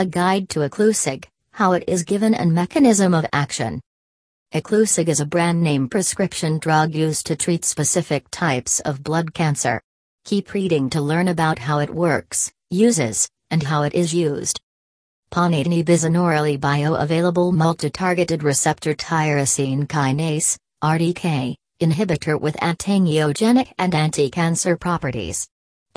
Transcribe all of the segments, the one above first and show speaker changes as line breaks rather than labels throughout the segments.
A Guide to Iclusig, How It Is Given and Mechanism of Action. Iclusig is a brand name prescription drug used to treat specific types of blood cancer. Keep reading to learn about how it works, uses, and how it is used. Ponatinib is an orally bioavailable multi-targeted receptor tyrosine kinase, RTK, inhibitor with antiangiogenic and anti-cancer properties.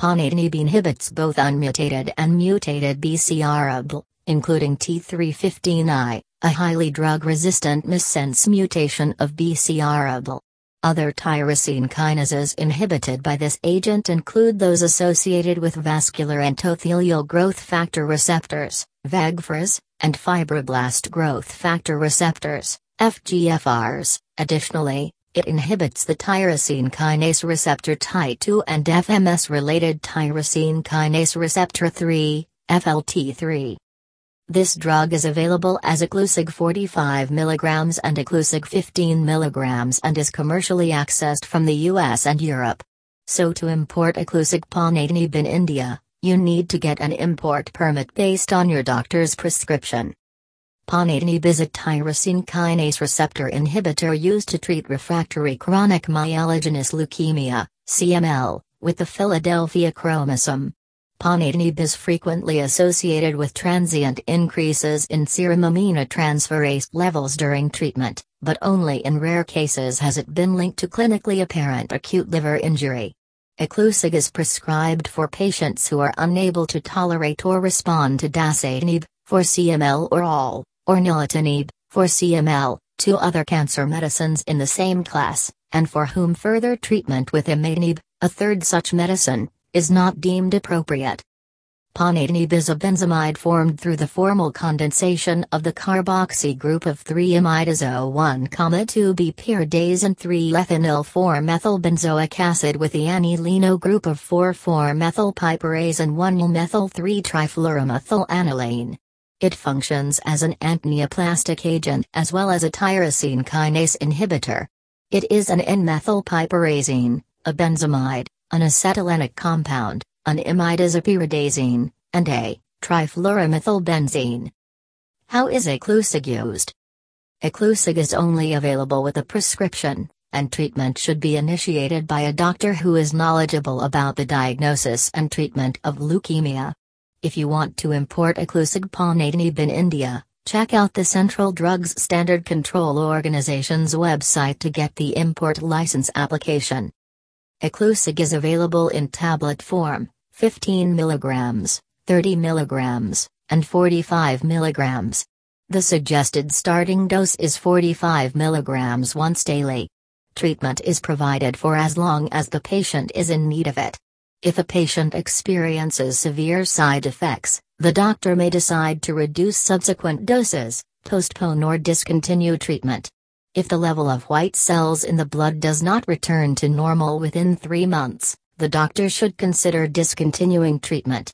Ponatinib inhibits both unmutated and mutated BCR-ABL, including T315I, a highly drug-resistant missense mutation of BCR-ABL. Other tyrosine kinases inhibited by this agent include those associated with vascular endothelial growth factor receptors, VEGFRs, and fibroblast growth factor receptors, FGFRs. Additionally, it inhibits the tyrosine kinase receptor TIE2 and FMS-related tyrosine kinase receptor 3, FLT3. This drug is available as Iclusig 45 mg and Iclusig 15 mg and is commercially accessed from the US and Europe. So to import Iclusig Ponatinib in India, you need to get an import permit based on your doctor's prescription. Ponatinib is a tyrosine kinase receptor inhibitor used to treat refractory chronic myelogenous leukemia, CML, with the Philadelphia chromosome. Ponatinib is frequently associated with transient increases in serum aminotransferase levels during treatment, but only in rare cases has it been linked to clinically apparent acute liver injury. Iclusig is prescribed for patients who are unable to tolerate or respond to dasatinib, for CML or ALL, or nilotinib, for CML, two other cancer medicines in the same class, and for whom further treatment with imatinib, a third such medicine, is not deemed appropriate. Ponatinib is a benzamide formed through the formal condensation of the carboxy group of 3-imidazo1,2-B-pyridase and 3-ethynyl-4-methylbenzoic acid with the anilino group of 4,4-methylpiperase and 1-methyl-3-trifluoromethylanilane. It functions as an antineoplastic agent as well as a tyrosine kinase inhibitor. It is an N-methylpiperazine, a benzamide, an acetylenic compound, an imidazopyridazine, and a trifluoromethylbenzene. How is Iclusig used? Iclusig is only available with a prescription, and treatment should be initiated by a doctor who is knowledgeable about the diagnosis and treatment of leukemia. If you want to import Iclusig Ponatinib in India, check out the Central Drugs Standard Control Organization's website to get the import license application. Iclusig is available in tablet form, 15 mg, 30 mg, and 45 mg. The suggested starting dose is 45 mg once daily. Treatment is provided for as long as the patient is in need of it. If a patient experiences severe side effects, the doctor may decide to reduce subsequent doses, postpone or discontinue treatment. If the level of white cells in the blood does not return to normal within three months, the doctor should consider discontinuing treatment.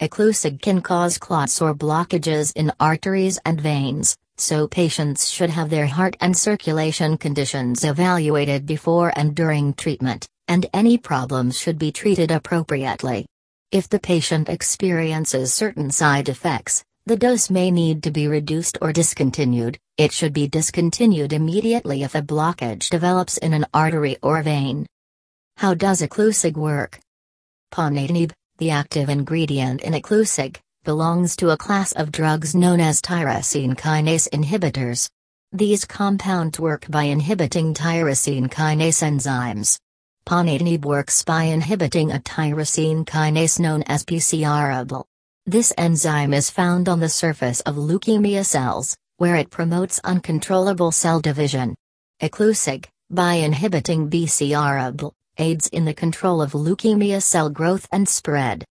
Iclusig can cause clots or blockages in arteries and veins, so patients should have their heart and circulation conditions evaluated before and during treatment, and any problems should be treated appropriately. If the patient experiences certain side effects, the dose may need to be reduced or discontinued, it should be discontinued immediately if a blockage develops in an artery or vein. How does Iclusig work? Ponatinib, the active ingredient in Iclusig, belongs to a class of drugs known as tyrosine kinase inhibitors. These compounds work by inhibiting tyrosine kinase enzymes. Ponatinib works by inhibiting a tyrosine kinase known as BCR-ABL. This enzyme is found on the surface of leukemia cells, where it promotes uncontrollable cell division. Iclusig, by inhibiting BCR-ABL, aids in the control of leukemia cell growth and spread.